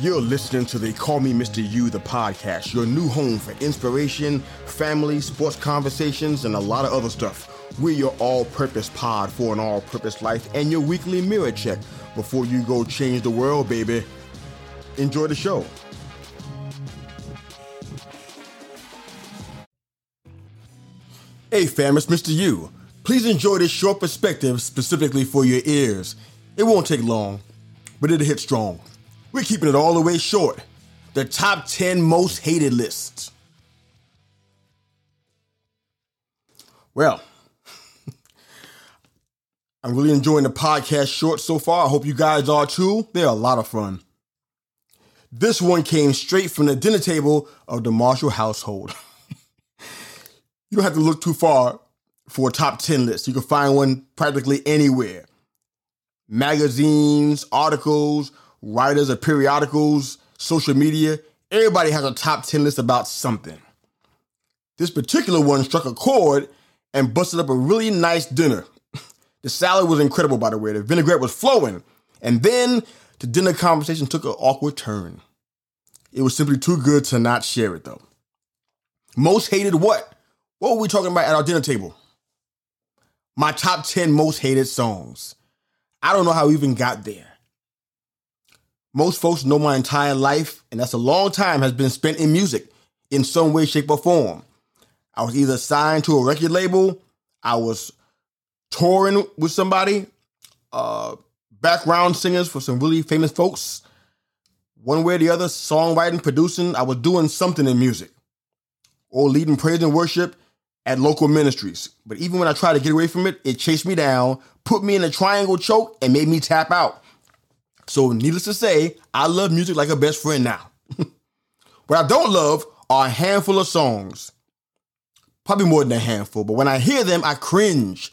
You're listening to the Call Me Mr. Yu, the podcast, your new home for inspiration, family, sports conversations, and a lot of other stuff. We're your all purpose pod for an all purpose life and your weekly mirror check before you go change the world, baby. Enjoy the show. Hey fam, it's Mr. Yu. Please enjoy this short perspective specifically for your ears. It won't take long, but it'll hit strong. We're keeping it all the way short. The top 10 most hated lists. Well, I'm really enjoying the podcast short so far. I hope you guys are too. They're a lot of fun. This one came straight from the dinner table of the Marshall household. you don't have to look too far for a top 10 list. You can find one practically anywhere. Magazines, articles, writers of periodicals, social media, everybody has a top 10 list about something. This particular one struck a chord and busted up a really nice dinner. The salad was incredible, by the way. The vinaigrette was flowing. And then the dinner conversation took an awkward turn. It was simply too good to not share it, though. Most hated what? What were we talking about at our dinner table? My top 10 most hated songs. I don't know how we even got there. Most folks know my entire life, and that's a long time, has been spent in music in some way, shape, or form. I was either signed to a record label, I was touring with somebody, uh, background singers for some really famous folks. One way or the other, songwriting, producing, I was doing something in music or leading praise and worship at local ministries. But even when I tried to get away from it, it chased me down, put me in a triangle choke, and made me tap out. So, needless to say, I love music like a best friend now. what I don't love are a handful of songs. Probably more than a handful, but when I hear them, I cringe.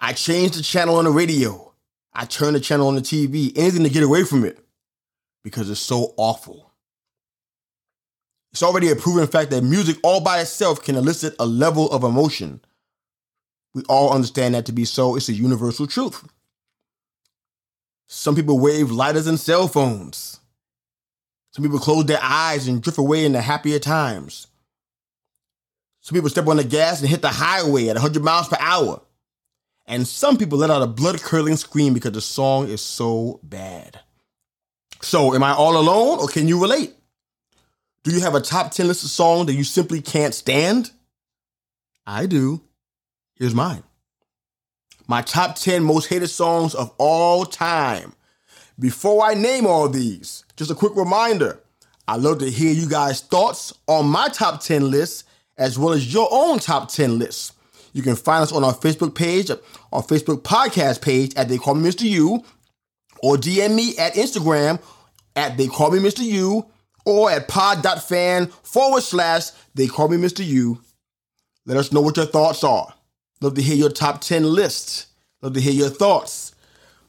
I change the channel on the radio. I turn the channel on the TV, anything to get away from it because it's so awful. It's already a proven fact that music all by itself can elicit a level of emotion. We all understand that to be so. It's a universal truth. Some people wave lighters and cell phones. Some people close their eyes and drift away into happier times. Some people step on the gas and hit the highway at 100 miles per hour. And some people let out a blood curdling scream because the song is so bad. So, am I all alone or can you relate? Do you have a top 10 list of songs that you simply can't stand? I do. Here's mine my top 10 most hated songs of all time. Before I name all these, just a quick reminder i love to hear you guys' thoughts on my top 10 list as well as your own top 10 lists. You can find us on our Facebook page, our Facebook podcast page at They Call Me Mr. Yu, or DM me at Instagram at They Call Me Mr. Yu, or at pod.fan forward slash They Call Me Mr. Yu. Let us know what your thoughts are. Love to hear your top 10 list. Love to hear your thoughts.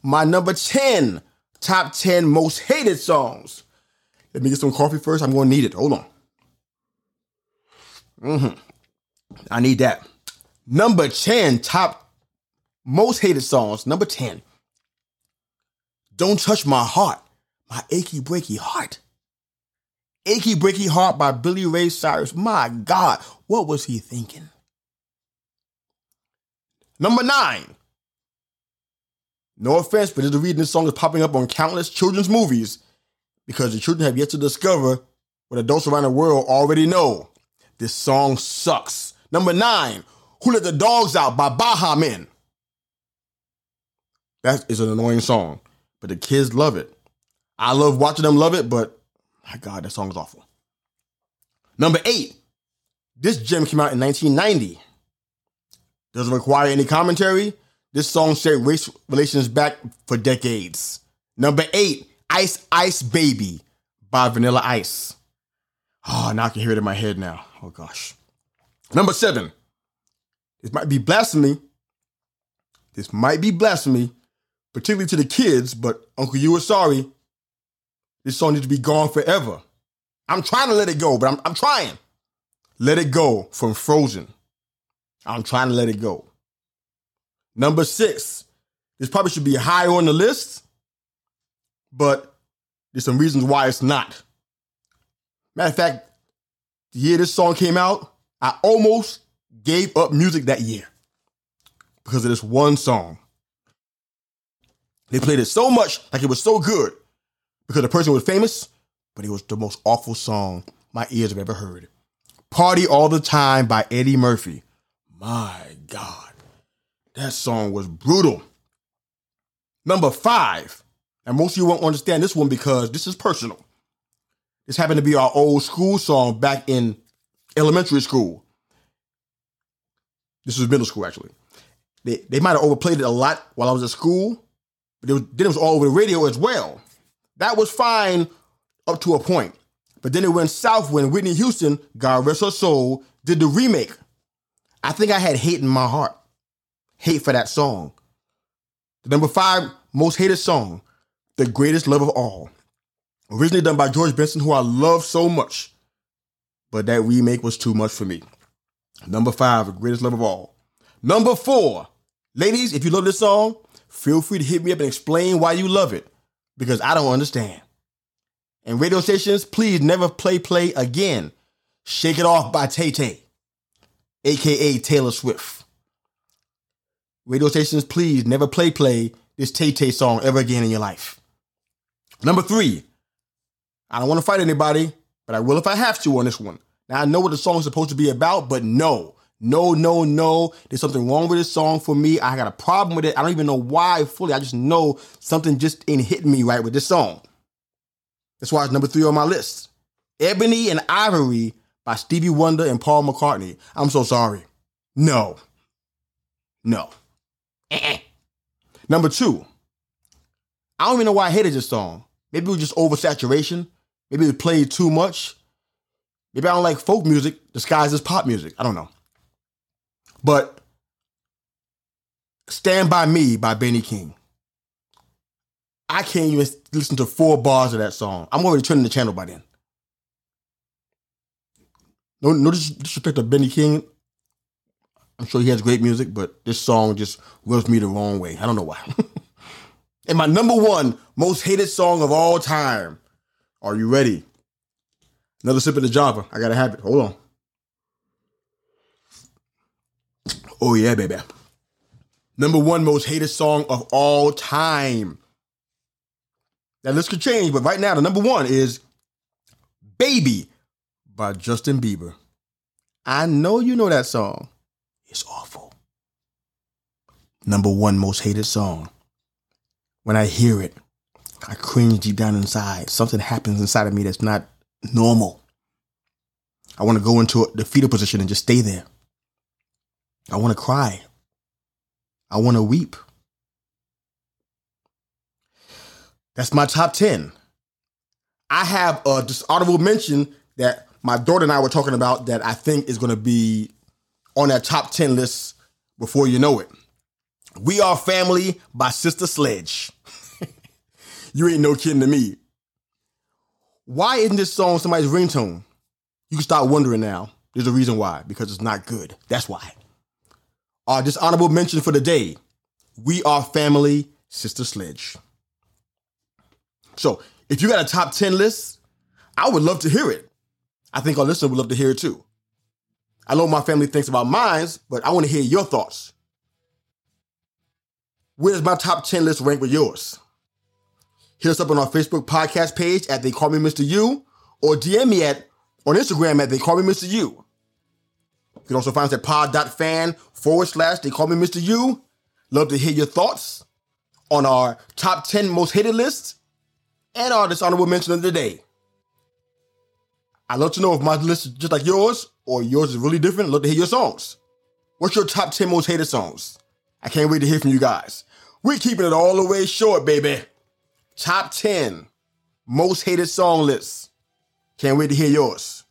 My number 10 top 10 most hated songs. Let me get some coffee first. I'm going to need it. Hold on. Mm-hmm. I need that. Number 10 top most hated songs. Number 10. Don't Touch My Heart. My Achy Breaky Heart. Achy Breaky Heart by Billy Ray Cyrus. My God, what was he thinking? Number nine. No offense, but the reason this song is popping up on countless children's movies because the children have yet to discover what adults around the world already know. This song sucks. Number nine, Who Let the Dogs Out by Baha Men. That is an annoying song, but the kids love it. I love watching them love it, but my God, that song is awful. Number eight, this gem came out in 1990. Doesn't require any commentary. This song set race relations back for decades. Number eight, Ice Ice Baby by Vanilla Ice. Oh, now I can hear it in my head now. Oh gosh. Number seven, this might be blasphemy. This might be blasphemy, particularly to the kids, but Uncle, you are sorry. This song needs to be gone forever. I'm trying to let it go, but I'm, I'm trying. Let It Go from Frozen. I'm trying to let it go. Number six, this probably should be higher on the list, but there's some reasons why it's not. Matter of fact, the year this song came out, I almost gave up music that year because of this one song. They played it so much, like it was so good, because the person was famous, but it was the most awful song my ears have ever heard. Party All the Time by Eddie Murphy. My God, that song was brutal. Number five, and most of you won't understand this one because this is personal. This happened to be our old school song back in elementary school. This was middle school, actually. They, they might have overplayed it a lot while I was at school, but it was, then it was all over the radio as well. That was fine up to a point. But then it went south when Whitney Houston, God rest her soul, did the remake. I think I had hate in my heart. Hate for that song. The number five most hated song, The Greatest Love of All. Originally done by George Benson, who I love so much. But that remake was too much for me. Number five, The Greatest Love of All. Number four, ladies, if you love this song, feel free to hit me up and explain why you love it. Because I don't understand. And radio stations, please never play play again. Shake It Off by Tay Tay, aka Taylor Swift. Radio stations, please never play play this Tay Tay song ever again in your life. Number three, I don't want to fight anybody, but I will if I have to on this one. Now I know what the song is supposed to be about, but no, no, no, no. There's something wrong with this song for me. I got a problem with it. I don't even know why fully. I just know something just ain't hitting me right with this song. That's why it's number three on my list. Ebony and Ivory by Stevie Wonder and Paul McCartney. I'm so sorry. No. No. Eh-eh. Number two. I don't even know why I hated this song. Maybe it was just oversaturation. Maybe it played too much. Maybe I don't like folk music disguised as pop music. I don't know. But Stand By Me by Benny King. I can't even listen to four bars of that song. I'm already turning the channel by then. No, no disrespect to Benny King. I'm sure he has great music, but this song just rubs me the wrong way. I don't know why. and my number one most hated song of all time. Are you ready? Another sip of the Java. I gotta have it. Hold on. Oh yeah, baby. Number one most hated song of all time. That list could change, but right now the number one is Baby by Justin Bieber. I know you know that song. It's awful. Number one most hated song. When I hear it, I cringe deep down inside. Something happens inside of me that's not normal. I want to go into the fetal position and just stay there. I want to cry. I want to weep. That's my top 10. I have a dishonorable mention that my daughter and I were talking about that I think is going to be on that top 10 list before you know it. We Are Family by Sister Sledge. you ain't no kidding to me. Why isn't this song somebody's ringtone? You can start wondering now. There's a reason why, because it's not good. That's why. Uh, Our dishonorable mention for the day We Are Family, Sister Sledge. So if you got a top 10 list, I would love to hear it. I think our listener would love to hear it too. I know my family thinks about mine, but I want to hear your thoughts. Where's my top 10 list rank with yours? Hit us up on our Facebook podcast page at They Call Me Mr. Yu or DM me at on Instagram at They Call Me Mr. Yu. You can also find us at pod.fan forward slash They Call Me Mr. Yu. Love to hear your thoughts on our top 10 most hated lists and our dishonorable mention of the day. I'd love to know if my list is just like yours or yours is really different. I'd love to hear your songs. What's your top 10 most hated songs? I can't wait to hear from you guys. We're keeping it all the way short, baby. Top 10 most hated song lists. Can't wait to hear yours.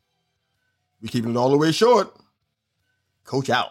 We're keeping it all the way short. Coach out.